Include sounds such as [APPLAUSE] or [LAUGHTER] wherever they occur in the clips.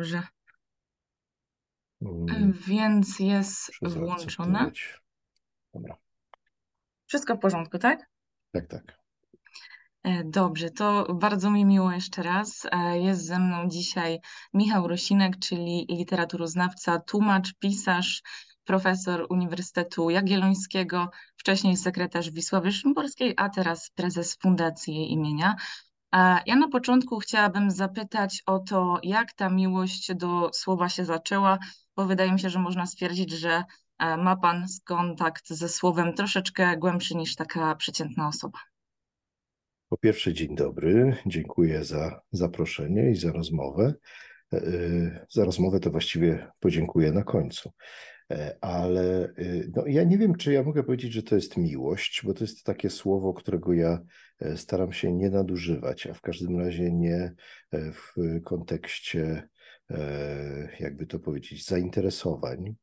dobrze. Mm, Więc jest Muszę włączone. zaakceptować. Dobra, Wszystko w porządku, tak? tak, tak. E, Dobrze, to bardzo mi miło jeszcze raz. E, Jest ze mną dzisiaj Michał Rosinek, czyli literaturoznawca, tłumacz, pisarz, profesor Uniwersytetu Jagiellońskiego, wcześniej sekretarz Wisławy Szymborskiej, a teraz prezes Fundacji jej imienia. E, Ja na początku chciałabym zapytać o to, jak ta miłość do słowa się zaczęła, bo wydaje mi się, że można stwierdzić, że e, ma Pan kontakt ze słowem troszeczkę głębszy niż taka przeciętna osoba. Po pierwsze, dzień dobry. Dziękuję za zaproszenie i za rozmowę. E, Za rozmowę to właściwie podziękuję na końcu. E, Ale e, no, ja nie wiem, czy ja mogę powiedzieć, że to jest miłość, bo to jest takie słowo, którego ja e, staram się nie nadużywać, a w każdym razie nie e, w kontekście, jakby to powiedzieć, zainteresowań.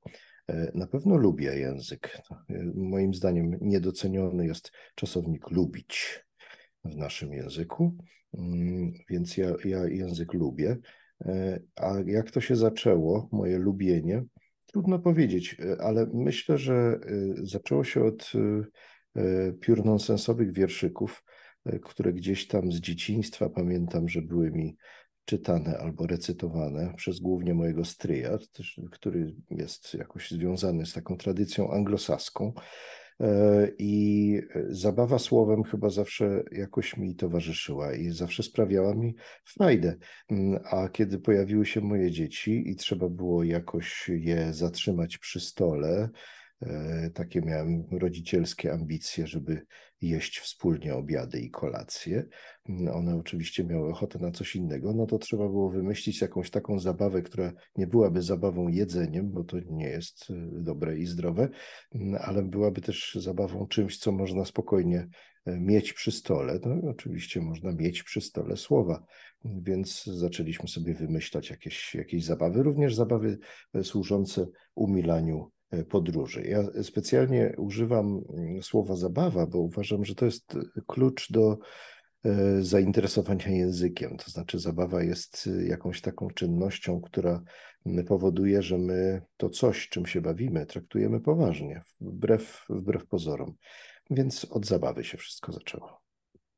Na pewno lubię język. E, Moim zdaniem niedoceniony jest czasownik lubić w naszym języku, Mm, więc ja, ja język lubię. A jak to się zaczęło, moje lubienie? Trudno powiedzieć, e, ale myślę, że e, zaczęło się od e, piór nonsensowych wierszyków, które gdzieś tam z dzieciństwa pamiętam, że były mi czytane albo recytowane przez głównie mojego stryja, który jest jakoś związany z taką tradycją anglosaską. E, I zabawa słowem chyba zawsze jakoś mi towarzyszyła i zawsze sprawiała mi frajdę. Mm, A kiedy pojawiły się moje dzieci i trzeba było jakoś je zatrzymać przy stole, e, takie miałem rodzicielskie ambicje, żeby jeść wspólnie obiady i kolacje. One oczywiście miały ochotę na coś innego, no to trzeba było wymyślić jakąś taką zabawę, która nie byłaby zabawą jedzeniem, bo to nie jest y, dobre i zdrowe, ale byłaby też zabawą czymś, co można spokojnie e, mieć przy stole. No, oczywiście można mieć przy stole słowa, więc zaczęliśmy sobie wymyślać jakieś, jakieś zabawy, również zabawy e, służące umilaniu e, podróży. Ja specjalnie używam mm, słowa zabawa, bo uważam, że to jest e, klucz do e, zainteresowania językiem. To znaczy, zabawa jest e, jakąś taką czynnością, która m, powoduje, że my to coś, czym się bawimy, traktujemy poważnie, wbrew, wbrew pozorom. Więc od zabawy się wszystko zaczęło.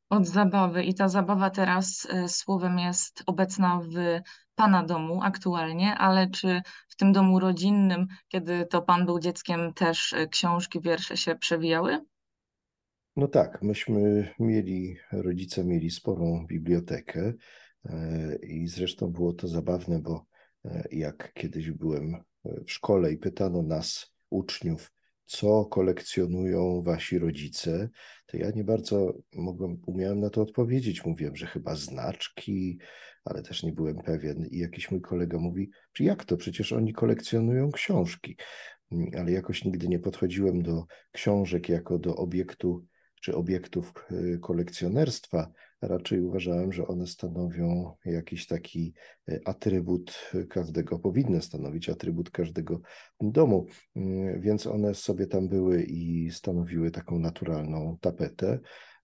Od zabawy i ta zabawa teraz e, słowem jest obecna w Pana domu aktualnie, ale czy w tym domu rodzinnym, kiedy to Pan był dzieckiem, też e, książki, wiersze się przewijały? No tak, myśmy mieli, rodzice mieli sporą bibliotekę e, i zresztą było to zabawne, bo e, jak kiedyś byłem w szkole i pytano nas, uczniów, co kolekcjonują wasi rodzice, to ja nie bardzo mogłem, umiałem na to odpowiedzieć. Mówiłem, że chyba znaczki, ale też nie byłem pewien. I jakiś mój kolega mówi, jak to? Przecież oni kolekcjonują książki. Mm, Ale jakoś nigdy nie podchodziłem do książek jako do obiektu czy obiektów y, kolekcjonerstwa, raczej uważałem, że one stanowią jakiś taki y, atrybut każdego, powinny stanowić atrybut każdego domu, Mm, więc one sobie tam były i stanowiły taką naturalną tapetę.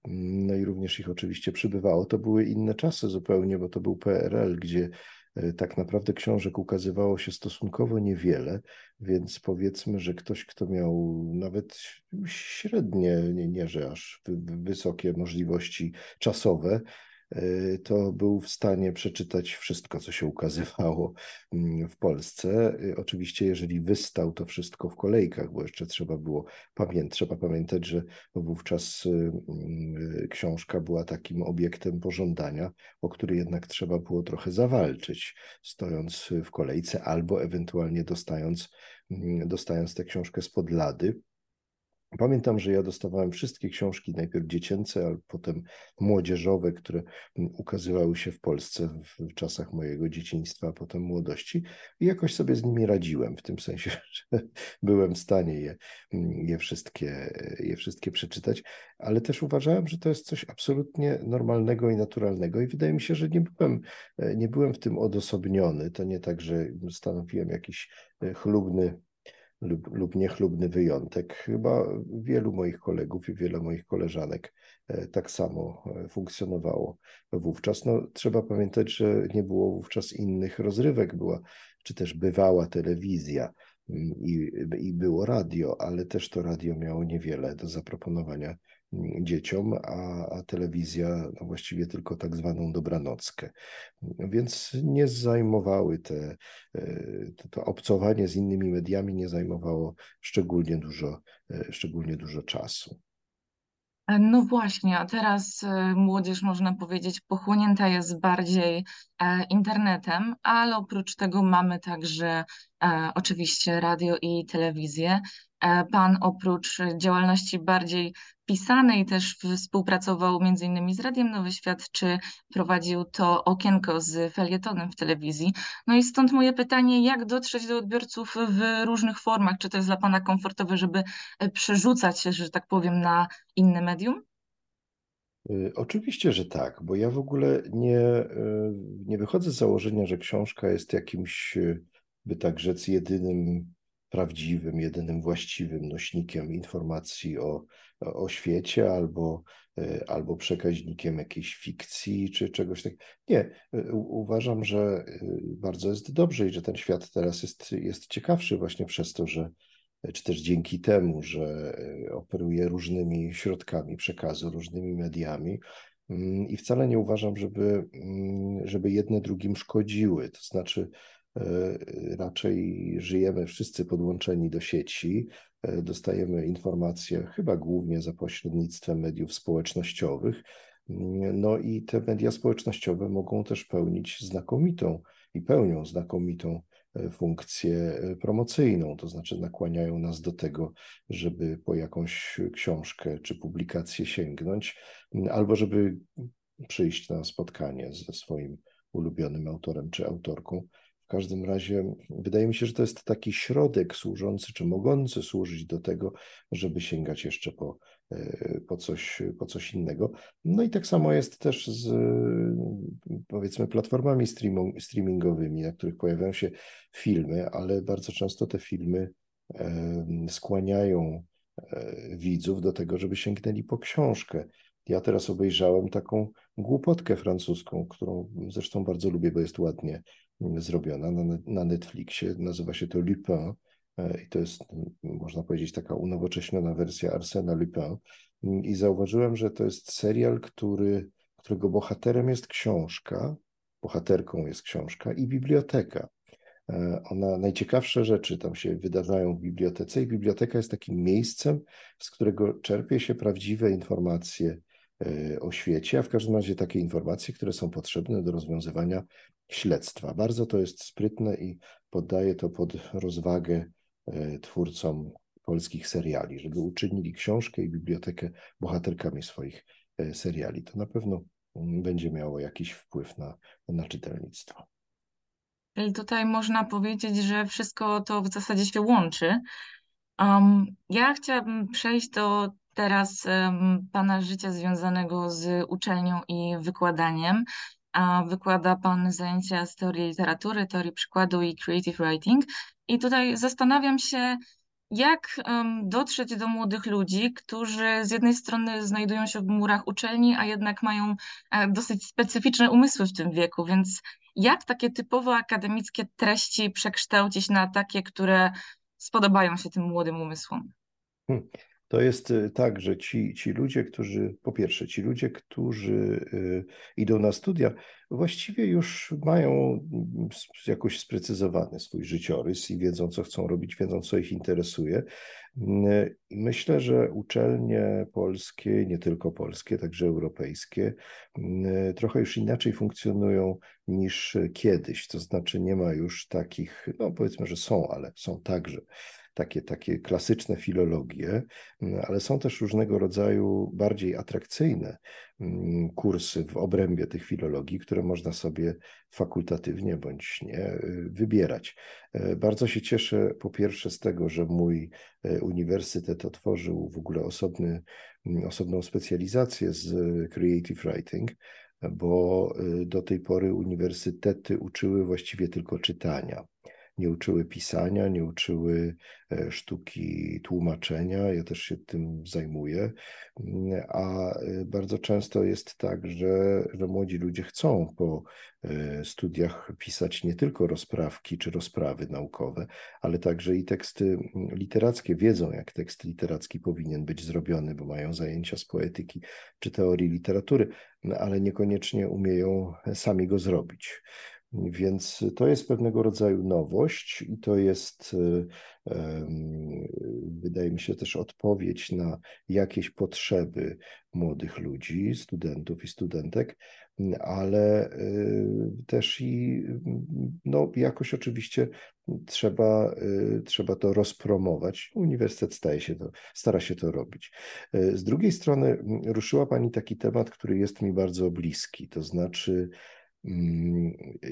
No i również ich oczywiście przybywało. To były inne czasy zupełnie, bo to był PRL, gdzie e, tak naprawdę książek ukazywało się stosunkowo niewiele, więc powiedzmy, że ktoś, kto miał nawet średnie, nie, nie że aż wy- wy- wysokie możliwości czasowe, to był w stanie przeczytać wszystko, co się ukazywało mm, w Polsce. E, Oczywiście, jeżeli wystał to wszystko w kolejkach, bo jeszcze trzeba było pamiętać, trzeba pamiętać, że wówczas y, y, książka była takim obiektem pożądania, o który jednak trzeba było trochę zawalczyć, stojąc w kolejce albo ewentualnie dostając, mm, dostając tę książkę spod lady. Pamiętam, że ja dostawałem wszystkie książki, najpierw dziecięce, a potem młodzieżowe, które mm, ukazywały się w Polsce w, czasach mojego dzieciństwa, a potem młodości. I jakoś sobie z nimi radziłem, w tym sensie, [LAUGHS] że byłem w stanie je, mm, je, wszystkie, je wszystkie przeczytać, ale też uważałem, że to jest coś absolutnie normalnego i naturalnego. I wydaje mi się, że nie byłem, e, nie byłem w tym odosobniony. To nie tak, że stanowiłem jakiś e, chlubny lub, lub niechlubny wyjątek. Chyba wielu moich kolegów i wiele moich koleżanek tak samo funkcjonowało wówczas. No, trzeba pamiętać, że nie było wówczas innych rozrywek, była czy też bywała telewizja mm, i, i było radio, ale też to radio miało niewiele do zaproponowania dzieciom, a, a telewizja no właściwie tylko tak zwaną dobranockę. Więc nie zajmowały te, to, to obcowanie z innymi mediami nie zajmowało szczególnie dużo, szczególnie dużo czasu. No właśnie, a teraz e, młodzież, można powiedzieć, pochłonięta jest bardziej e, internetem, ale oprócz tego mamy także e, oczywiście radio i telewizję. Pan oprócz działalności bardziej pisanej też współpracował innymi z Radiem Nowy Świat, czy prowadził to okienko z felietonem w telewizji. No i stąd moje pytanie, jak dotrzeć do odbiorców w różnych formach? Czy to jest dla Pana komfortowe, żeby przerzucać się, że tak powiem, na inne medium? Y, oczywiście, że tak, bo ja w ogóle nie, nie wychodzę z założenia, że książka jest jakimś, by tak rzec, jedynym prawdziwym, jedynym właściwym nośnikiem informacji o, o świecie albo, e, albo przekaźnikiem jakiejś fikcji czy czegoś takiego. Nie, e, uważam, że e, bardzo jest dobrze i że ten świat teraz jest, jest ciekawszy właśnie przez to, że czy też dzięki temu, że operuje różnymi środkami przekazu, różnymi mediami. Mm, I wcale nie uważam, żeby, mm, żeby jedne drugim szkodziły. To znaczy, raczej żyjemy wszyscy podłączeni do sieci, e, dostajemy informacje chyba głównie za pośrednictwem mediów społecznościowych. Mm, no i te media społecznościowe mogą też pełnić znakomitą i pełnią znakomitą e, funkcję promocyjną, to znaczy nakłaniają nas do tego, żeby po jakąś książkę czy publikację sięgnąć, mm, albo żeby przyjść na spotkanie ze swoim ulubionym autorem czy autorką. W każdym razie wydaje mi się, że to jest taki środek służący, czy mogący służyć do tego, żeby sięgać jeszcze po, e, po, coś, po coś innego. No i tak samo jest też z powiedzmy platformami streamingowymi, na których pojawiają się filmy, ale bardzo często te filmy skłaniają e, widzów do tego, żeby sięgnęli po książkę. Ja teraz obejrzałem taką głupotkę francuską, którą zresztą bardzo lubię, bo jest ładnie zrobiona na, na Netflixie. Nazywa się to Lupin e, i to jest, można powiedzieć, taka unowocześniona wersja Arsena Lupin. I zauważyłem, że to jest serial, który, którego bohaterem jest książka, bohaterką jest książka i biblioteka. E, ona, najciekawsze rzeczy tam się wydarzają w bibliotece i biblioteka jest takim miejscem, z którego czerpie się prawdziwe informacje o świecie, a w każdym razie takie informacje, które są potrzebne do rozwiązywania śledztwa. Bardzo to jest sprytne i poddaje to pod rozwagę e, twórcom polskich seriali, żeby uczynili książkę i bibliotekę bohaterkami swoich e, seriali. To na pewno mm, będzie miało jakiś wpływ na, na czytelnictwo. Tutaj można powiedzieć, że wszystko to w zasadzie się łączy. Um, ja chciałabym przejść do teraz Pana życia związanego z uczelnią i wykładaniem a wykłada Pan zajęcia z teorii literatury, teorii przykładu i creative writing. I tutaj zastanawiam się, jak dotrzeć do młodych ludzi, którzy z jednej strony znajdują się w murach uczelni, a jednak mają e, dosyć specyficzne umysły w tym wieku, więc jak takie typowo akademickie treści przekształcić na takie, które spodobają się tym młodym umysłom? Hmm. To jest y, tak, że ci, ci ludzie, którzy, po pierwsze, ci ludzie, którzy y, idą na studia, właściwie już mają mm, jakoś sprecyzowany swój życiorys i wiedzą, co chcą robić, wiedzą, co ich interesuje. Mm, I myślę, że uczelnie polskie, nie tylko polskie, także europejskie, mm, trochę już inaczej funkcjonują niż kiedyś. To znaczy, nie ma już takich, no powiedzmy, że są, ale są także takie, takie klasyczne filologie, mm, ale są też różnego rodzaju bardziej atrakcyjne mm, kursy w obrębie tych filologii, które można sobie fakultatywnie bądź nie y, wybierać. E, bardzo się cieszę po pierwsze z tego, że mój e, uniwersytet otworzył w ogóle osobny, mm, osobną specjalizację z creative writing, bo y, do tej pory uniwersytety uczyły właściwie tylko czytania nie uczyły pisania, nie uczyły e, sztuki tłumaczenia. Ja też się tym zajmuję. Mm, a e, bardzo często jest tak, że, że młodzi ludzie chcą po e, studiach pisać nie tylko rozprawki czy rozprawy naukowe, ale także i teksty mm, literackie. Wiedzą, jak tekst literacki powinien być zrobiony, bo mają zajęcia z poetyki czy teorii literatury, no, ale niekoniecznie umieją sami go zrobić. Więc to jest pewnego rodzaju nowość i to jest, e, wydaje mi się, też odpowiedź na jakieś potrzeby młodych ludzi, studentów i studentek, ale e, też i no, jakoś oczywiście trzeba, e, trzeba to rozpromować. Uniwersytet staje się to, stara się to robić. Z drugiej strony ruszyła Pani taki temat, który jest mi bardzo bliski, to znaczy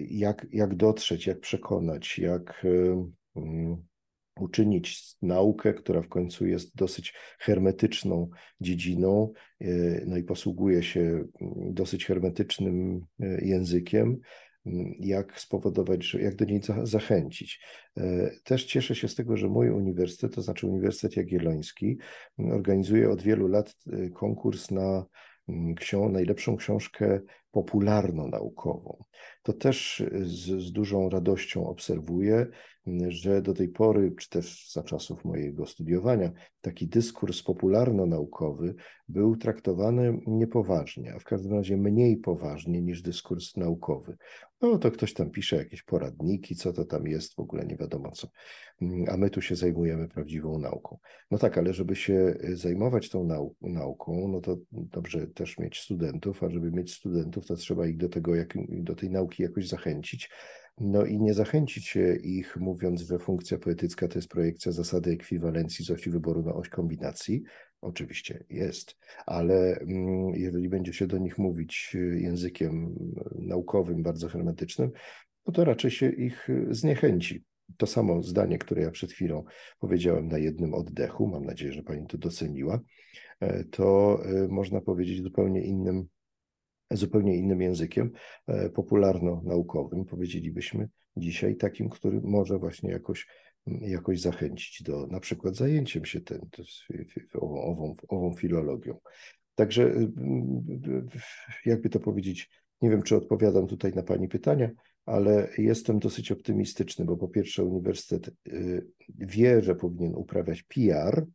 jak, jak dotrzeć, jak przekonać, jak mm, uczynić naukę, która w końcu jest dosyć hermetyczną dziedziną, e, no i posługuje się mm, dosyć hermetycznym e, językiem, jak spowodować, jak do niej zachęcić. Też cieszę się z tego, że mój uniwersytet, to znaczy Uniwersytet Jagielloński, organizuje od wielu lat konkurs na ksią najlepszą książkę popularno-naukową. To też z, z dużą radością obserwuję, że do tej pory, czy też za czasów mojego studiowania, taki dyskurs popularno-naukowy był traktowany niepoważnie, a w każdym razie mniej poważnie niż dyskurs naukowy. No to ktoś tam pisze jakieś poradniki, co to tam jest, w ogóle nie wiadomo co. A my tu się zajmujemy prawdziwą nauką. No tak, ale żeby się zajmować tą nau nauką, no to dobrze też mieć studentów, a żeby mieć studentów, to trzeba ich do tego, jak, do tej nauki jakoś zachęcić. No i nie zachęcić ich mówiąc, że funkcja poetycka to jest projekcja zasady ekwiwalencji z osi wyboru na oś kombinacji. Oczywiście jest, ale mm, jeżeli będzie się do nich mówić językiem naukowym, bardzo hermetycznym, no to raczej się ich zniechęci. To samo zdanie, które ja przed chwilą powiedziałem na jednym oddechu, mam nadzieję, że Pani to doceniła, e, to można powiedzieć zupełnie innym zupełnie innym językiem e, popularno-naukowym, powiedzielibyśmy dzisiaj, takim, który może właśnie jakoś, jakoś zachęcić do na przykład zajęciem się ten, ową, ową filologią. Także y, jakby to powiedzieć, nie wiem, czy odpowiadam tutaj na Pani pytania, ale jestem dosyć optymistyczny, bo po pierwsze uniwersytet y, wie, że powinien uprawiać PR,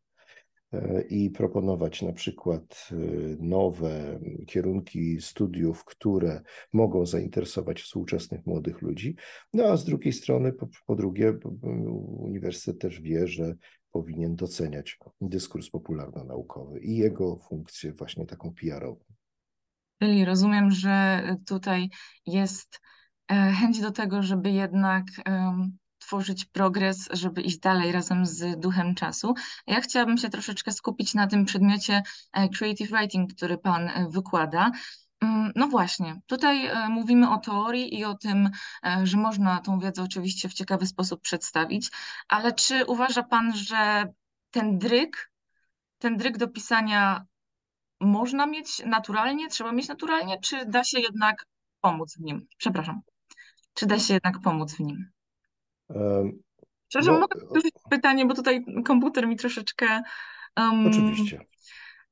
i proponować na przykład e, nowe kierunki studiów, które mogą zainteresować współczesnych młodych ludzi. No a z drugiej strony, po, po drugie, uniwersytet też wie, że powinien doceniać dyskurs popularno-naukowy i jego funkcję właśnie taką PR-ową. Czyli rozumiem, że tutaj jest e, chęć do tego, żeby jednak tworzyć progres, żeby iść dalej razem z duchem czasu. Ja chciałabym się troszeczkę skupić na tym przedmiocie e, creative writing, który Pan e, wykłada. Mm, no właśnie, tutaj e, mówimy o teorii i o tym, że można tą wiedzę oczywiście w ciekawy sposób przedstawić, ale czy uważa Pan, że ten dryk, ten dryk do pisania można mieć naturalnie, trzeba mieć naturalnie, czy da się jednak pomóc w nim? Przepraszam. Czy da się jednak pomóc w nim? Przepraszam, no, mogę powtórzyć pytanie, bo tutaj komputer mi troszeczkę. Um, oczywiście.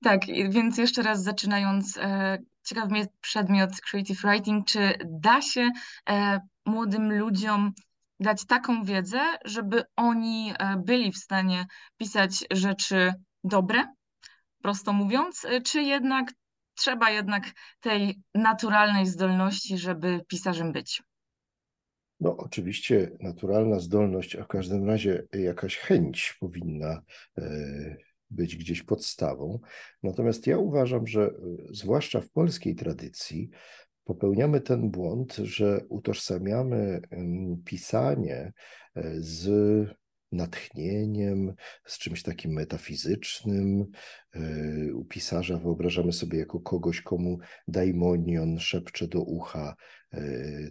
Tak, więc jeszcze raz zaczynając, e, ciekawy mnie przedmiot creative writing, czy da się e, młodym ludziom dać taką wiedzę, żeby oni e, byli w stanie pisać rzeczy dobre, prosto mówiąc, e, czy jednak trzeba jednak tej naturalnej zdolności, żeby pisarzem być? No, oczywiście naturalna zdolność, a w każdym razie jakaś chęć powinna e, być gdzieś podstawą. Natomiast ja uważam, że e, zwłaszcza w polskiej tradycji popełniamy ten błąd, że utożsamiamy pisanie e, z natchnieniem, z czymś takim metafizycznym. U pisarza wyobrażamy sobie jako kogoś, komu daimonion szepcze do ucha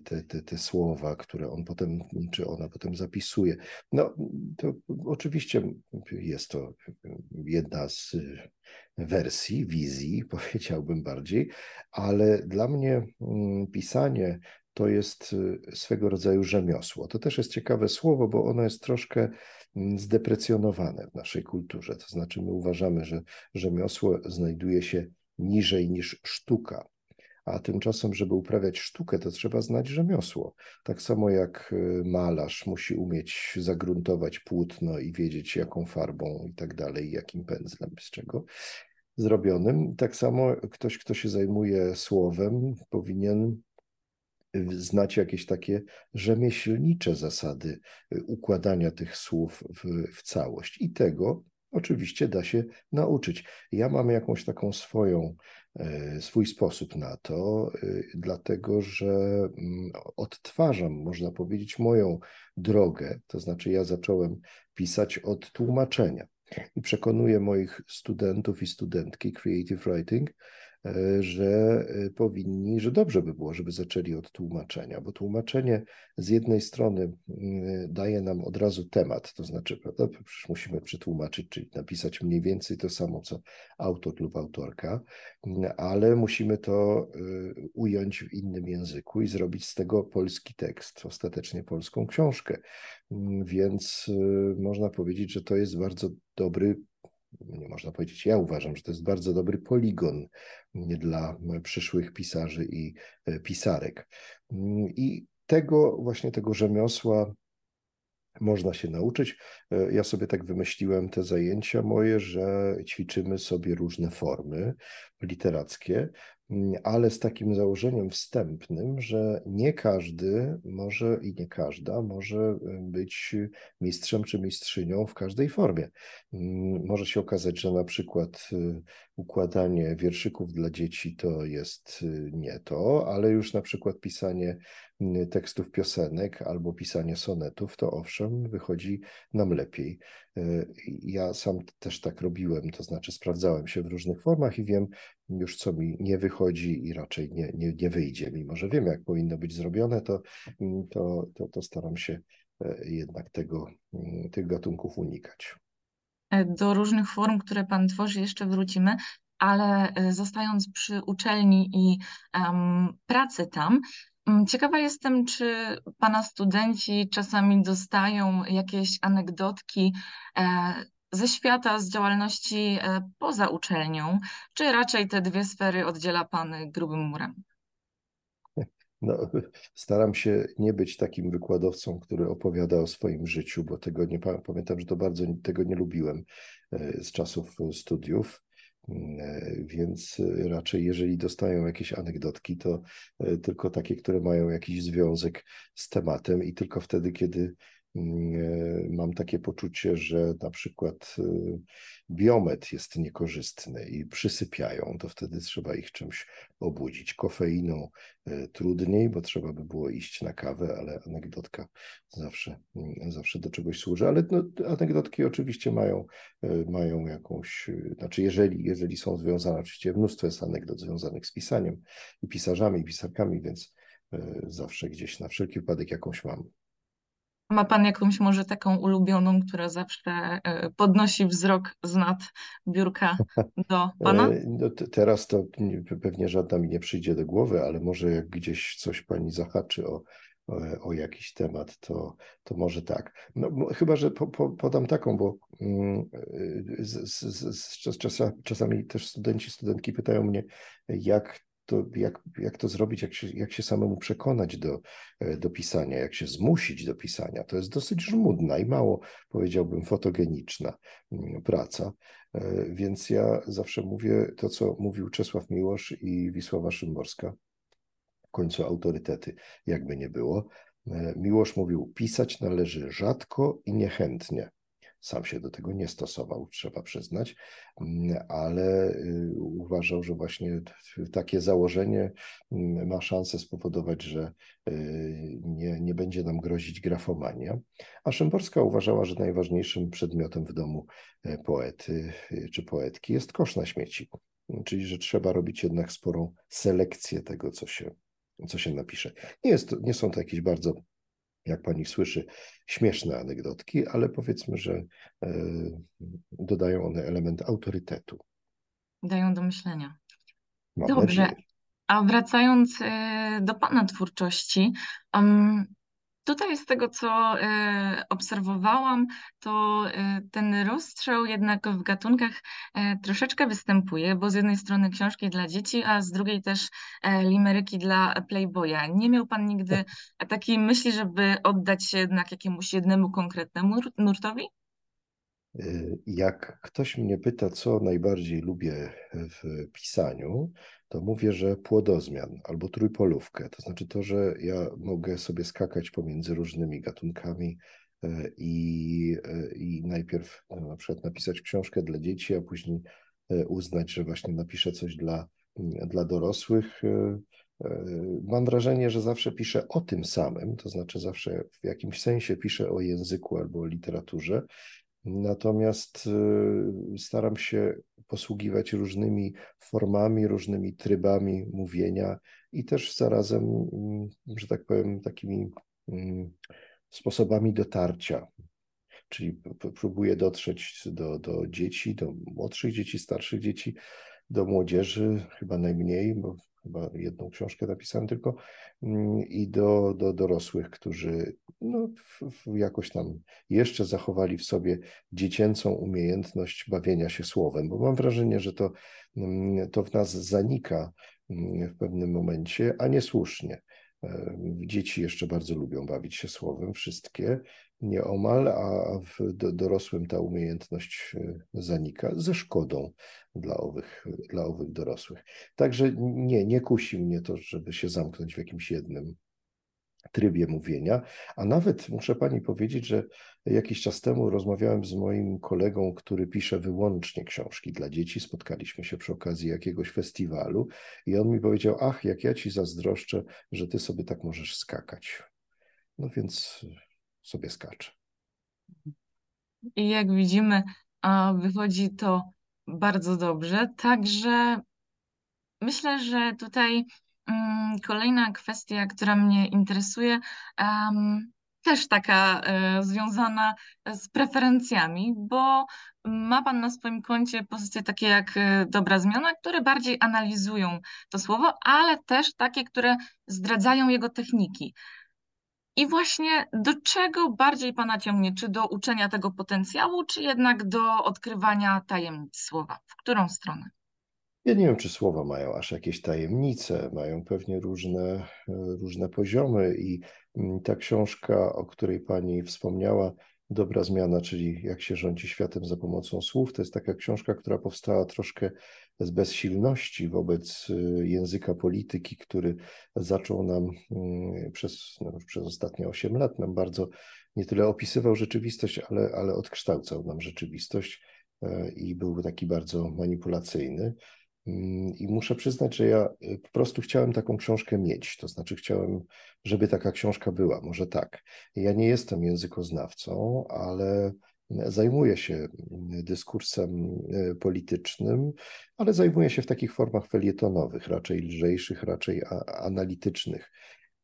te, te, te słowa, które on potem, czy ona potem zapisuje. No, to oczywiście jest to jedna z wersji, wizji, [LAUGHS] powiedziałbym bardziej, ale dla mnie mm, pisanie to jest swego rodzaju rzemiosło. To też jest ciekawe słowo, bo ono jest troszkę mm, zdeprecjonowane w naszej kulturze. To znaczy, my uważamy, że rzemiosło znajduje się niżej niż sztuka. A tymczasem, żeby uprawiać sztukę, to trzeba znać rzemiosło. Tak samo jak y, malarz musi umieć zagruntować płótno i wiedzieć, jaką farbą i tak dalej, jakim pędzlem, z czego zrobionym. Tak samo ktoś, kto się zajmuje słowem, powinien znać jakieś takie rzemieślnicze zasady y, układania tych słów w, w całość. I tego oczywiście da się nauczyć. Ja mam jakąś taką swoją swój sposób na to, e, dlatego że mm, odtwarzam, można powiedzieć, moją drogę. To znaczy, ja zacząłem pisać od tłumaczenia i przekonuję moich studentów i studentki Creative Writing, E, że e, powinni, że dobrze by było, żeby zaczęli od tłumaczenia, bo tłumaczenie z jednej strony mm, daje nam od razu temat, to znaczy, prawda, przecież musimy przetłumaczyć, czyli napisać mniej więcej to samo, co autor lub autorka, mm, ale musimy to e, ująć w innym języku i zrobić z tego polski tekst, ostatecznie polską książkę. Mm, więc można powiedzieć, że to jest bardzo dobry nie można powiedzieć, ja uważam, że to jest bardzo dobry poligon dla przyszłych pisarzy i e, pisarek. I tego właśnie tego rzemiosła można się nauczyć. E, ja sobie tak wymyśliłem te zajęcia moje, że ćwiczymy sobie różne formy literackie, ale z takim założeniem wstępnym, że nie każdy może i nie każda może e, być mistrzem czy mistrzynią w każdej formie. Mm, może się okazać, że na przykład e, układanie wierszyków dla dzieci to jest nie to, ale już na przykład pisanie tekstów piosenek albo pisanie sonetów, to owszem, wychodzi nam lepiej. E, ja sam też tak robiłem, to znaczy sprawdzałem się w różnych formach i wiem już, co mi nie wychodzi i raczej nie, nie, nie wyjdzie. Mimo, że wiem, jak powinno być zrobione, to, to, to, to staram się e, jednak tego, tych gatunków unikać. E, do różnych form, które Pan tworzy, jeszcze wrócimy ale zostając przy uczelni i um, pracy tam, Mm, ciekawa jestem, czy Pana studenci czasami dostają jakieś anegdotki e, ze świata, z działalności e, poza uczelnią, czy raczej te dwie sfery oddziela Pan grubym murem? No, staram się nie być takim wykładowcą, który opowiada o swoim życiu, bo tego nie pamiętam, że to bardzo tego nie lubiłem e, z czasów studiów. E, więc raczej, jeżeli dostają jakieś anegdotki, to tylko takie, które mają jakiś związek z tematem, i tylko wtedy, kiedy mm, mam takie poczucie, że na przykład biomet jest niekorzystny i przysypiają, to wtedy trzeba ich czymś obudzić. Kofeiną e, trudniej, bo trzeba by było iść na kawę, ale anegdotka zawsze, mm, zawsze do czegoś służy. Ale no, anegdotki oczywiście mają, e, mają jakąś, znaczy jeżeli, jeżeli są związane, oczywiście mnóstwo jest anegdot związanych z pisaniem i pisarzami, i pisarkami, więc zawsze gdzieś na wszelki wypadek jakąś mam. Ma Pan jakąś może taką ulubioną, która zawsze e, podnosi wzrok z nad biurka do [LAUGHS] Pana? E, no, teraz to pewnie żadna mi nie przyjdzie do głowy, ale może jak gdzieś coś Pani zahaczy o, o, o jakiś temat, to, to może tak. No, chyba, że po, po, podam taką, bo mm, z, z, z, czasami też studenci, studentki pytają mnie, jak to jak, jak to zrobić, jak się, jak się samemu przekonać do, e, do pisania, jak się zmusić do pisania. To jest dosyć żmudna i mało, powiedziałbym, fotogeniczna mm, praca. E, więc ja zawsze mówię to, co mówił Czesław Miłosz i Wisława Szymborska, w końcu autorytety, jakby nie było. E, Miłosz mówił, pisać należy rzadko i niechętnie. Sam się do tego nie stosował, trzeba przyznać, mm, ale y, uważał, że właśnie takie założenie mm, ma szansę spowodować, że y, nie, nie będzie nam grozić grafomania. A Szymborska uważała, że najważniejszym przedmiotem w domu e, poety y, czy poetki jest kosz na śmieci, czyli że trzeba robić jednak sporą selekcję tego, co się, co się napisze. Nie, jest, nie są to jakieś bardzo jak pani słyszy, śmieszne anegdotki, ale powiedzmy, że e, dodają one element autorytetu. Dają do myślenia. Mam Dobrze. Nadzieję. A wracając do Pana twórczości, Tutaj z tego, co e, obserwowałam, to e, ten rozstrzał jednak w gatunkach e, troszeczkę występuje, bo z jednej strony książki dla dzieci, a z drugiej też limeryki dla Playboya. Nie miał Pan nigdy takiej myśli, żeby oddać się jednak jakiemuś jednemu konkretnemu nurtowi? Jak ktoś mnie pyta, co najbardziej lubię w pisaniu, to mówię, że płodozmian albo trójpolówkę. To znaczy to, że ja mogę sobie skakać pomiędzy różnymi gatunkami e, i, e, i najpierw no, na przykład napisać książkę dla dzieci, a później e, uznać, że właśnie napiszę coś dla, dla dorosłych. Mam wrażenie, że zawsze piszę o tym samym, to znaczy zawsze w jakimś sensie piszę o języku albo o literaturze, Natomiast y, staram się posługiwać różnymi formami, różnymi trybami mówienia i też zarazem, mm, że tak powiem, takimi mm, sposobami dotarcia. Czyli próbuję dotrzeć do, do dzieci, do młodszych dzieci, starszych dzieci, do młodzieży, chyba najmniej, bo chyba jedną książkę napisałem tylko, mm, i do, do dorosłych, którzy no, jakoś tam jeszcze zachowali w sobie dziecięcą umiejętność bawienia się słowem, bo mam wrażenie, że to, mm, to w nas zanika mm, w pewnym momencie, a niesłusznie. Dzieci jeszcze bardzo lubią bawić się słowem, wszystkie nieomal, a w dorosłym ta umiejętność e, zanika ze szkodą dla owych, dla owych dorosłych. Także nie, nie kusi mnie to, żeby się zamknąć w jakimś jednym trybie mówienia, a nawet muszę pani powiedzieć, że jakiś czas temu rozmawiałem z moim kolegą, który pisze wyłącznie książki dla dzieci. Spotkaliśmy się przy okazji jakiegoś festiwalu i on mi powiedział: Ach, jak ja ci zazdroszczę, że ty sobie tak możesz skakać. No więc sobie skaczę. I jak widzimy, wychodzi to bardzo dobrze. Także myślę, że tutaj kolejna kwestia, która mnie interesuje, też taka e, związana z preferencjami, bo ma Pan na swoim koncie pozycje takie jak e, dobra zmiana, które bardziej analizują to słowo, ale też takie, które zdradzają jego techniki. I właśnie do czego bardziej Pana ciągnie? Czy do uczenia tego potencjału, czy jednak do odkrywania tajemnic słowa? W którą stronę? Ja nie wiem, czy słowa mają aż jakieś tajemnice, mają pewnie różne, różne poziomy i mm, ta książka, o której Pani wspomniała, Dobra zmiana, czyli jak się rządzi światem za pomocą słów, to jest taka książka, która powstała troszkę z bezsilności wobec y, języka polityki, który zaczął nam mm, przez, no, przez ostatnie 8 lat nam bardzo nie tyle opisywał rzeczywistość, ale, ale odkształcał nam rzeczywistość e, i był taki bardzo manipulacyjny. Mm, I muszę przyznać, że ja y, po prostu chciałem taką książkę mieć. To znaczy, chciałem, żeby taka książka była. Może tak. Ja nie jestem językoznawcą, ale zajmuję się mm, dyskursem y, politycznym, ale zajmuję się w takich formach felietonowych, raczej lżejszych, raczej analitycznych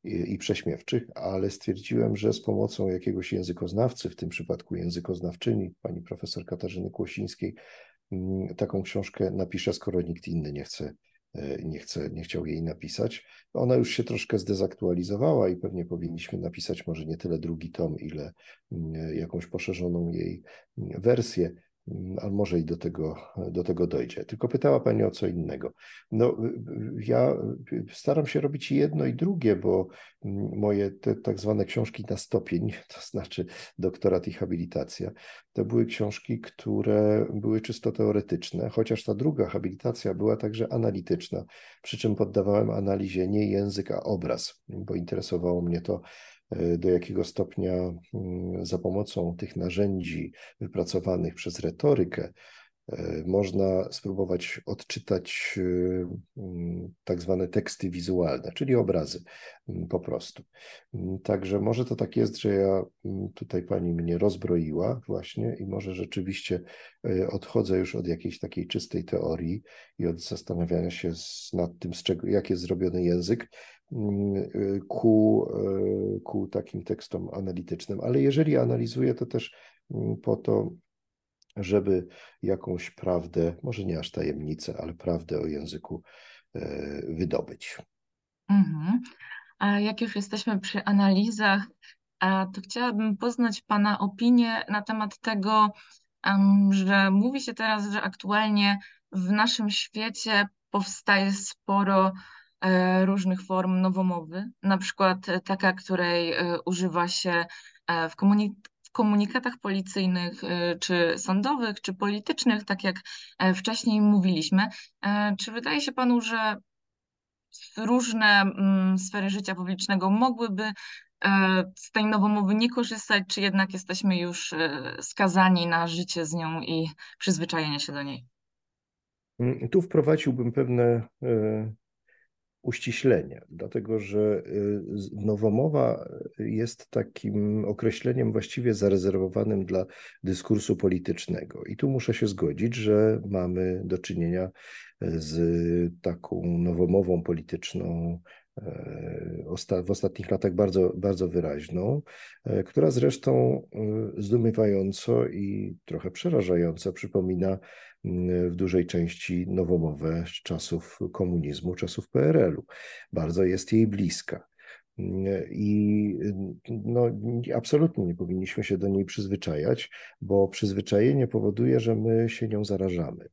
i, prześmiewczych, ale stwierdziłem, że z pomocą jakiegoś językoznawcy, w tym przypadku językoznawczyni, pani profesor Katarzyny Kłosińskiej, Mm, taką książkę napiszę, skoro nikt inny nie chce, e, nie chce, nie chciał jej napisać. Ona już się troszkę zdezaktualizowała i pewnie powinniśmy napisać może nie tyle drugi tom, ile mm, jakąś poszerzoną jej mm, wersję. Mm, ale może i do tego, do tego dojdzie. Tylko pytała Pani o co innego. No, ja staram się robić jedno i drugie, bo mm, moje te tak zwane książki na stopień, [LAUGHS] to znaczy doktorat i habilitacja, to były książki, które były czysto teoretyczne, chociaż ta druga habilitacja była także analityczna, przy czym poddawałem analizie nie język, a obraz, bo interesowało mnie to, do jakiego stopnia mm, za pomocą tych narzędzi wypracowanych przez retorykę e, można spróbować odczytać e, mm, tak zwane teksty wizualne, czyli obrazy mm, po prostu. Także może to tak jest, że ja tutaj pani mnie rozbroiła właśnie i może rzeczywiście odchodzę już od jakiejś takiej czystej teorii i od zastanawiania się nad tym, z czego, jak jest zrobiony język, ku, e, ku takim tekstom analitycznym. Ale jeżeli analizuję, to też mm, po to, żeby jakąś prawdę, może nie aż tajemnicę, ale prawdę o języku wydobyć. Mhm. A jak już jesteśmy przy analizach, to chciałabym poznać Pana opinię na temat tego, że mówi się teraz, że aktualnie w naszym świecie powstaje sporo e, różnych form nowomowy, na przykład taka, której e, używa się e, w, w komunikatach policyjnych, czy sądowych, czy politycznych, tak jak wcześniej mówiliśmy. Czy wydaje się Panu, że różne mm, sfery życia publicznego mogłyby z tej nowomowy nie korzystać, czy jednak jesteśmy już skazani na życie z nią i przyzwyczajenie się do niej? Mm, tu wprowadziłbym pewne uściślenie, dlatego że e, nowomowa jest takim określeniem właściwie zarezerwowanym dla dyskursu politycznego. I tu muszę się zgodzić, że mamy do czynienia z taką nowomową polityczną e, w ostatnich latach bardzo, bardzo wyraźną, która zresztą zdumiewająco i trochę przerażająco przypomina w dużej części nowomowę z czasów komunizmu, czasów PRL-u. Bardzo jest jej bliska. I no, absolutnie nie powinniśmy się do niej przyzwyczajać, bo przyzwyczajenie powoduje, że my się nią zarażamy,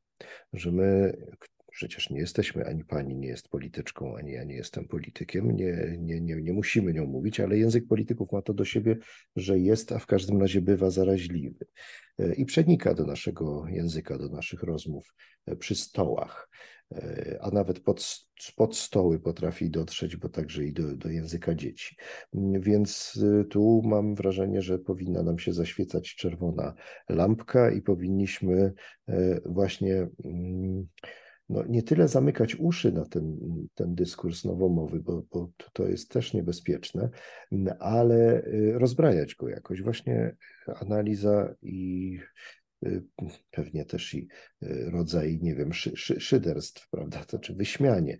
że my, przecież nie jesteśmy, ani pani nie jest polityczką, ani ja nie jestem politykiem, nie, nie, nie, nie musimy nią mówić, ale język polityków ma to do siebie, że jest, a w każdym razie bywa zaraźliwy. E, i przenika do naszego języka, do naszych rozmów e, przy stołach, e, a nawet pod, pod stoły potrafi dotrzeć, bo także i do, do języka dzieci. Więc tu mam wrażenie, że powinna nam się zaświecać czerwona lampka i powinniśmy właśnie mm, no, nie tyle zamykać uszy na ten, ten dyskurs nowomowy, bo, bo to jest też niebezpieczne, ale y, rozbrajać go jakoś. Właśnie analiza i y, pewnie też i y, rodzaj, nie wiem, szy, szy, szyderstw, prawda, to czy wyśmianie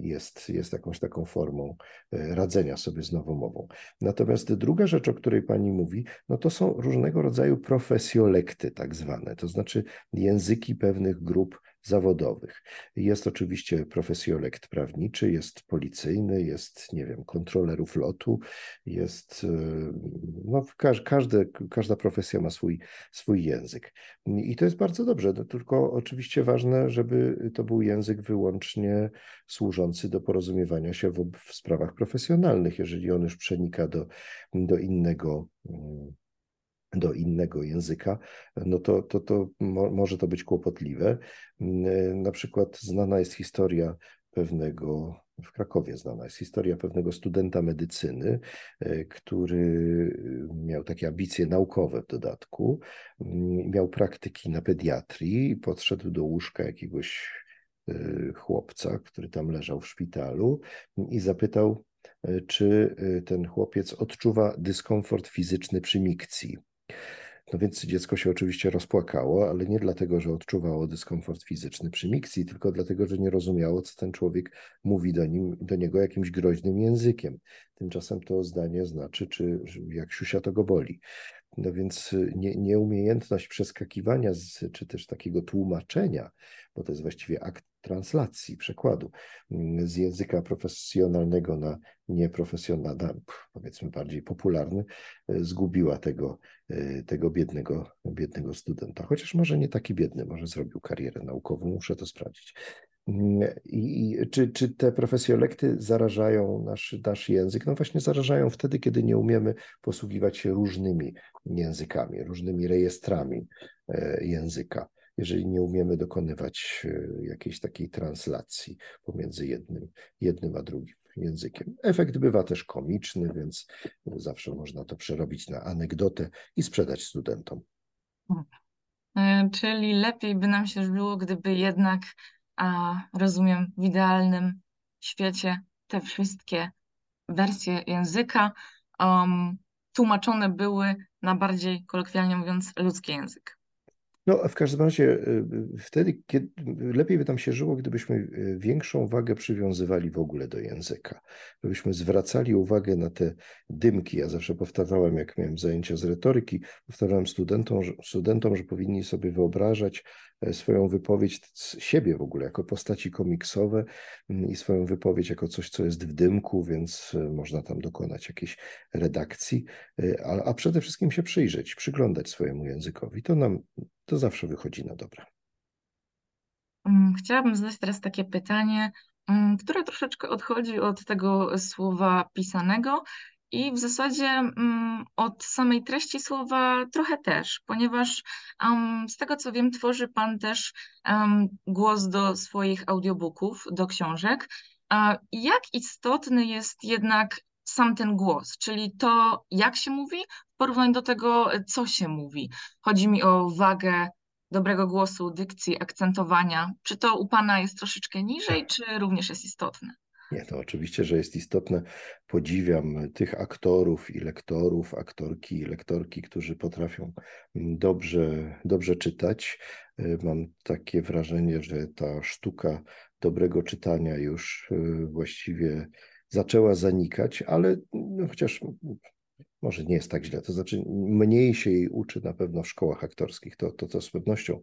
jest, jest jakąś taką formą radzenia sobie z nowomową. Natomiast druga rzecz, o której pani mówi, no to są różnego rodzaju profesjolekty tak zwane, to znaczy języki pewnych grup zawodowych. Jest oczywiście profesjolekt prawniczy, jest policyjny, jest, nie wiem, kontrolerów lotu, jest, e, no, każde, każda profesja ma swój, swój język. I to jest bardzo dobrze, no, tylko oczywiście ważne, żeby to był język wyłącznie służący do porozumiewania się w, w sprawach profesjonalnych. Jeżeli on już przenika do, do innego mm, do innego języka, no to, to, to mo, może to być kłopotliwe. Mm, na przykład znana jest historia pewnego, w Krakowie znana jest historia pewnego studenta medycyny, e, który miał takie ambicje naukowe w dodatku, mm, miał praktyki na pediatrii i podszedł do łóżka jakiegoś e, chłopca, który tam leżał w szpitalu i zapytał, e, czy ten chłopiec odczuwa dyskomfort fizyczny przy mikcji. No więc dziecko się oczywiście rozpłakało, ale nie dlatego, że odczuwało dyskomfort fizyczny przy mikcji, tylko dlatego, że nie rozumiało, co ten człowiek mówi do, nim, do niego jakimś groźnym językiem. Tymczasem to zdanie znaczy, czy jak siusia to go boli. No więc y, nie, nieumiejętność przeskakiwania z, czy też takiego tłumaczenia, bo to jest właściwie akt translacji, przekładu mm, z języka profesjonalnego na nieprofesjonalny, powiedzmy bardziej popularny, y, zgubiła tego, y, tego biednego, biednego studenta. Chociaż może nie taki biedny, może zrobił karierę naukową, muszę to sprawdzić. I, i czy, czy te profesjolekty zarażają nasz, nasz język? No właśnie zarażają wtedy, kiedy nie umiemy posługiwać się różnymi językami, różnymi rejestrami e, języka. Jeżeli nie umiemy dokonywać e, jakiejś takiej translacji pomiędzy jednym, jednym a drugim językiem. Efekt bywa też komiczny, więc zawsze można to przerobić na anegdotę i sprzedać studentom. E, czyli lepiej by nam się żyło, gdyby jednak a rozumiem, w idealnym świecie te wszystkie wersje języka um, tłumaczone były na bardziej, kolokwialnie mówiąc, ludzki język. No, w każdym razie y, y, wtedy kiedy, lepiej by tam się żyło, gdybyśmy y, większą wagę przywiązywali w ogóle do języka. Gdybyśmy zwracali uwagę na te dymki. Ja zawsze powtarzałem, jak miałem zajęcia z retoryki, powtarzałem studentom, że, studentom, że powinni sobie wyobrażać e, swoją wypowiedź, siebie w ogóle, jako postaci komiksowe mm, i swoją wypowiedź jako coś, co jest w dymku, więc e, można tam dokonać jakiejś redakcji, e, a, a przede wszystkim się przyjrzeć, przyglądać swojemu językowi. To nam to zawsze wychodzi na dobre. Mm, chciałabym zadać teraz takie pytanie, mm, które troszeczkę odchodzi od tego słowa pisanego i w zasadzie mm, od samej treści słowa trochę też, ponieważ z tego co wiem, tworzy Pan też głos do swoich audiobooków, do książek. Jak istotny jest jednak sam ten głos, czyli to, jak się mówi, w porównaniu do tego, co się mówi. Chodzi mi o wagę dobrego głosu, dykcji, akcentowania. Czy to u Pana jest troszeczkę niżej, czy również jest istotne? Nie, to oczywiście, że jest istotne. Podziwiam tych aktorów i lektorów, aktorki i lektorki, którzy potrafią dobrze, dobrze czytać. Mam takie wrażenie, że ta sztuka dobrego czytania już y, właściwie zaczęła zanikać, ale no, chociaż może nie jest tak źle, to znaczy mniej się jej uczy na pewno w szkołach aktorskich, to, to, to z pewnością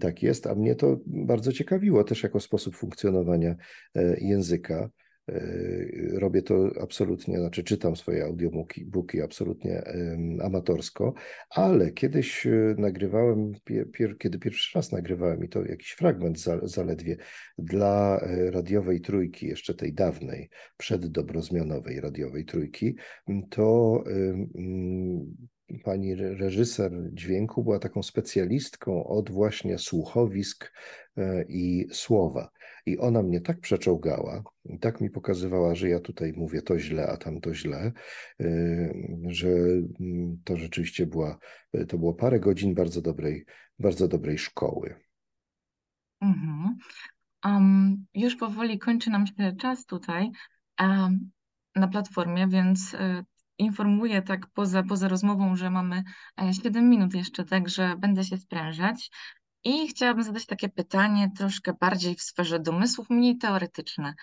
tak jest, a mnie to bardzo ciekawiło też jako sposób funkcjonowania e, języka. E, robię to absolutnie, znaczy czytam swoje audiobooki absolutnie amatorsko, ale kiedyś e, nagrywałem, kiedy pierwszy raz nagrywałem i to jakiś fragment zaledwie dla e, radiowej trójki, jeszcze tej dawnej, przeddobrozmianowej radiowej trójki, to pani reżyser dźwięku była taką specjalistką od właśnie słuchowisk i słowa. I ona mnie tak przeczołgała, tak mi pokazywała, że ja tutaj mówię to źle, a tam to źle, y, że mm, to rzeczywiście była, to było parę godzin bardzo dobrej, bardzo dobrej szkoły. Mhm. Um, już powoli kończy nam się czas tutaj um, na platformie, więc informuję tak poza, poza rozmową, że mamy 7 e, minut jeszcze, także będę się sprężać. I chciałabym zadać takie pytanie troszkę bardziej w sferze domysłów, mniej teoretyczne.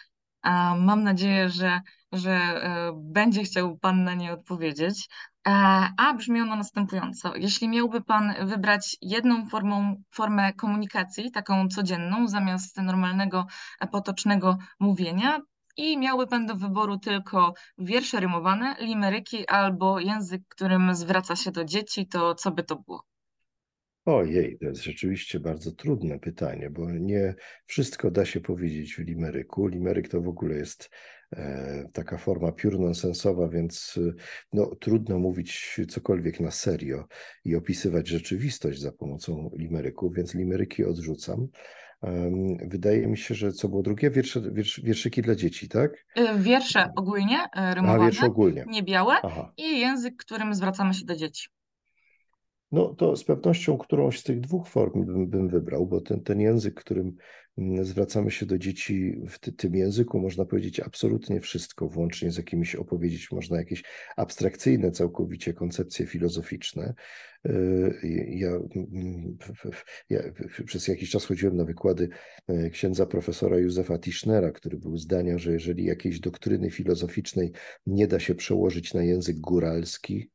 Mam nadzieję, że, że e, będzie chciał Pan na nie odpowiedzieć. E, a brzmi ono następująco. Jeśli miałby Pan wybrać jedną formą, formę komunikacji, taką codzienną, zamiast normalnego, potocznego mówienia, i miałby Pan do wyboru tylko wiersze rymowane, limeryki albo język, którym zwraca się do dzieci, to co by to było? Ojej, to jest rzeczywiście bardzo trudne pytanie, bo nie wszystko da się powiedzieć w limeryku. Limeryk to w ogóle jest e, taka forma piór nonsensowa, więc no, trudno mówić cokolwiek na serio i opisywać rzeczywistość za pomocą limeryków, więc limeryki odrzucam. Wydaje mi się, że co było drugie? Wiersze, wiersz, wierszyki dla dzieci, tak? E, wiersze ogólnie, e, rymowane, A, wiersze ogólnie. nie białe Aha. i język, którym zwracamy się do dzieci. No to z pewnością którąś z tych dwóch form bym, bym wybrał, bo ten, ten język, którym mm, zwracamy się do dzieci, w ty, tym języku można powiedzieć absolutnie wszystko, włącznie z jakimiś opowiedzieć można jakieś abstrakcyjne całkowicie koncepcje filozoficzne. Y, ja, mm, ja, przez jakiś czas chodziłem na wykłady e, księdza profesora Józefa Tischnera, który był zdania, że jeżeli jakiejś doktryny filozoficznej nie da się przełożyć na język góralski,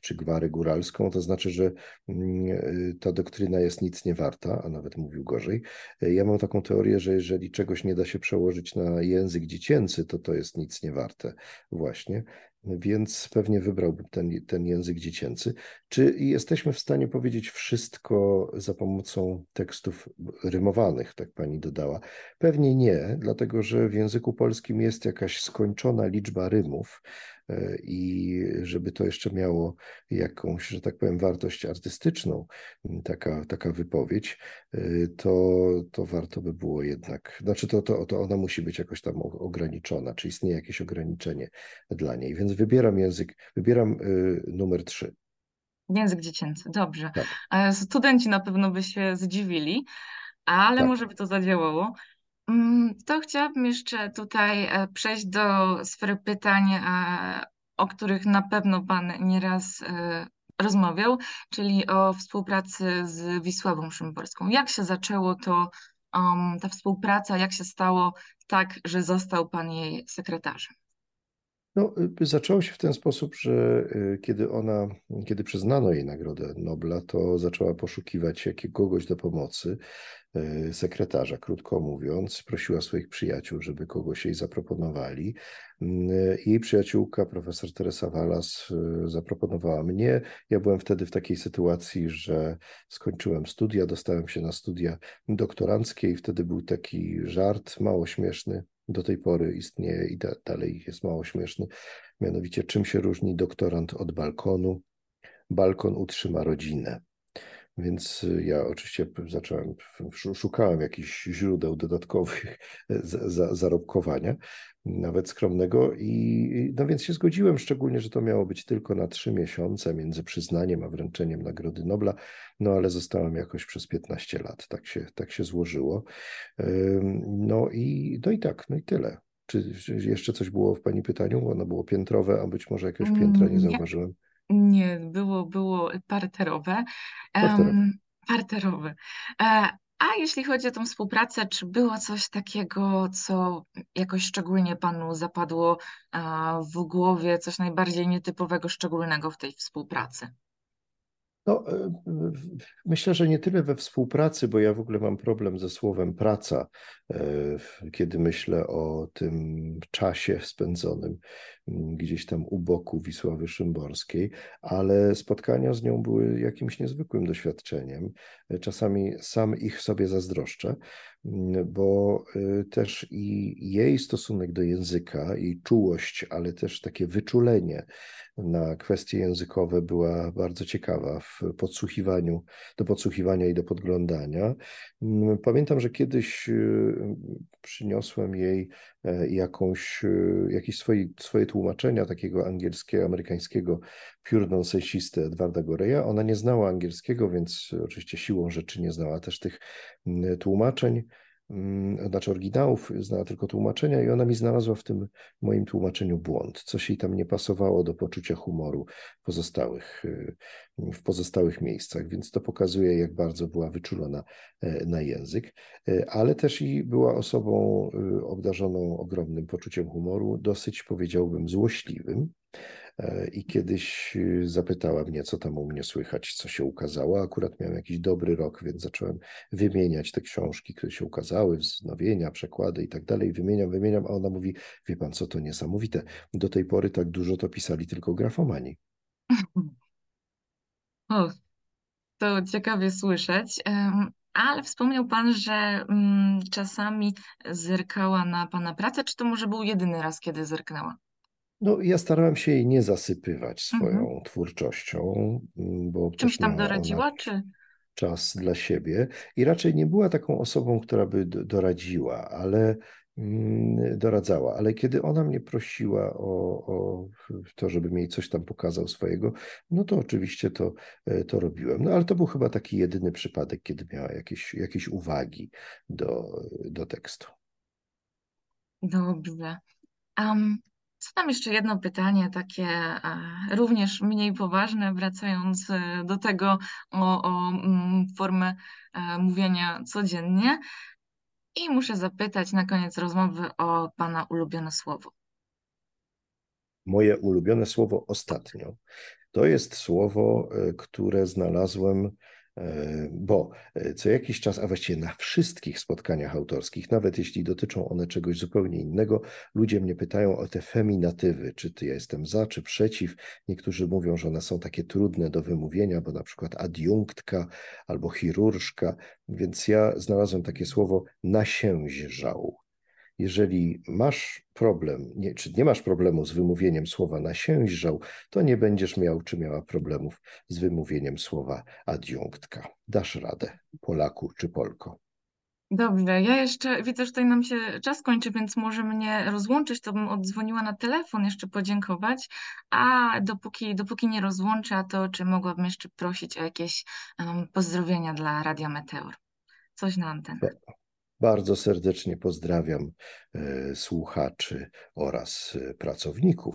czy gwarę góralską, to znaczy, że mm, e, ta doktryna jest nic nie warta, a nawet mówił gorzej. E, ja mam taką teorię, że jeżeli czegoś nie da się przełożyć na język dziecięcy, to to jest nic nie warte właśnie więc pewnie wybrałbym ten, ten język dziecięcy. Czy jesteśmy w stanie powiedzieć wszystko za pomocą tekstów rymowanych, tak pani dodała? Pewnie nie, dlatego że w języku polskim jest jakaś skończona liczba rymów e, i żeby to jeszcze miało jakąś, że tak powiem, wartość artystyczną, taka, taka wypowiedź, e, to, to warto by było jednak, znaczy to, to, to ona musi być jakoś tam ograniczona, czy istnieje jakieś ograniczenie dla niej. Więc wybieram język, wybieram y, numer 3. Język dziecięcy, dobrze. Tak. E, studenci na pewno by się zdziwili, ale tak. może by to zadziałało. Mm, to chciałabym jeszcze tutaj e, przejść do sfery pytań, e, o których na pewno Pan nieraz rozmawiał, czyli o współpracy z Wisławą Szymborską. Jak się zaczęło to, um, ta współpraca, jak się stało tak, że został pan jej sekretarzem? No, y, zaczęło się w ten sposób, że y, kiedy ona, kiedy przyznano jej Nagrodę Nobla, to zaczęła poszukiwać jakiegoś do pomocy, y, sekretarza, krótko mówiąc. Prosiła swoich przyjaciół, żeby kogoś jej zaproponowali. Jej przyjaciółka, profesor Teresa Walas, zaproponowała mnie. Ja byłem wtedy w takiej sytuacji, że skończyłem studia, dostałem się na studia doktoranckie i wtedy był taki żart, mało śmieszny, do tej pory istnieje i da, dalej jest mało śmieszny. Mianowicie, czym się różni doktorant od balkonu? Balkon utrzyma rodzinę. Więc y, ja oczywiście zacząłem, szukałem jakichś źródeł dodatkowych [LAUGHS] zarobkowania, nawet skromnego, i no więc się zgodziłem, szczególnie, że to miało być tylko na trzy miesiące między przyznaniem a wręczeniem Nagrody Nobla, no ale zostałem jakoś przez 15 lat, tak się, tak się złożyło. No i, no i tak, no i tyle. Czy, czy jeszcze coś było w Pani pytaniu? Ono było piętrowe, a być może jakiegoś piętra nie zauważyłem. Nie, było, było parterowe. Parterowe. parterowe. E, a jeśli chodzi o tą współpracę, czy było coś takiego, co jakoś szczególnie panu zapadło w głowie, coś najbardziej nietypowego, szczególnego w tej współpracy? No, e, myślę, że nie tyle we współpracy, bo ja w ogóle mam problem ze słowem praca, e, kiedy myślę o tym czasie spędzonym gdzieś tam u boku Wisławy Szymborskiej, ale spotkania z nią były jakimś niezwykłym doświadczeniem. Czasami sam ich sobie zazdroszczę, bo y, też i jej stosunek do języka, i czułość, ale też takie wyczulenie na kwestie językowe była bardzo ciekawa w podsłuchiwaniu, do podsłuchiwania i do podglądania. Pamiętam, że kiedyś y, przyniosłem jej e, jakąś, y, jakieś swoje, swoje tłumaczenia takiego angielskiego, amerykańskiego pure nonsensisty Edwarda Goreya. Ona nie znała angielskiego, więc oczywiście siłą rzeczy nie znała też tych tłumaczeń. Mm, znaczy oryginałów, znała tylko tłumaczenia i ona mi znalazła w tym moim tłumaczeniu błąd. Coś jej tam nie pasowało do poczucia humoru pozostałych, y, w pozostałych miejscach, więc to pokazuje, jak bardzo była wyczulona e, na język, e, ale też i była osobą y, obdarzoną ogromnym poczuciem humoru, dosyć powiedziałbym złośliwym. E, I kiedyś y, zapytała mnie, co tam u mnie słychać, co się ukazało. Akurat miałem jakiś dobry rok, więc zacząłem wymieniać te książki, które się ukazały, wznowienia, przekłady i tak dalej. Wymieniam, wymieniam, a ona mówi: Wie pan, co to niesamowite. Do tej pory tak dużo to pisali tylko grafomani. [LAUGHS] O, to ciekawie słyszeć. Ale wspomniał Pan, że mm, czasami zerkała na Pana pracę. Czy to może był jedyny raz, kiedy zerknęła? No, ja starałem się jej nie zasypywać swoją Mhm. twórczością, mm, bo Czymś tam doradziła, czy? czas dla siebie i raczej nie była taką osobą, która by doradziła, ale mm, doradzała. Ale kiedy ona mnie prosiła o, o to, żebym jej coś tam pokazał swojego, no to oczywiście to, e, to robiłem. No ale to był chyba taki jedyny przypadek, kiedy miała jakieś, jakieś uwagi do, do tekstu. Dobrze. Um, tam jeszcze jedno pytanie, takie e, również mniej poważne, wracając e, do tego o, o mm, formę e, mówienia codziennie. I muszę zapytać na koniec rozmowy o Pana ulubione słowo. Moje ulubione słowo ostatnio to jest słowo, które znalazłem, bo e, co jakiś czas, a właściwie na wszystkich spotkaniach autorskich, nawet jeśli dotyczą one czegoś zupełnie innego, ludzie mnie pytają o te feminatywy, czy ty ja jestem za, czy przeciw. Niektórzy mówią, że one są takie trudne do wymówienia, bo na przykład adiunktka albo chirurżka, więc ja znalazłem takie słowo nasiężał. Jeżeli masz problem, nie, czy nie masz problemu z wymówieniem słowa nasiężał, to nie będziesz miał czy miała problemów z wymówieniem słowa adiunktka. Dasz radę, Polaku czy Polko. Dobrze, ja jeszcze widzę, że tutaj nam się czas kończy, więc może mnie rozłączyć, to bym oddzwoniła na telefon, jeszcze podziękować. A dopóki, dopóki nie rozłączę, to czy mogłabym jeszcze prosić o jakieś um, pozdrowienia dla Radia Meteor? Coś na antenę. Bardzo serdecznie pozdrawiam e, słuchaczy oraz e, pracowników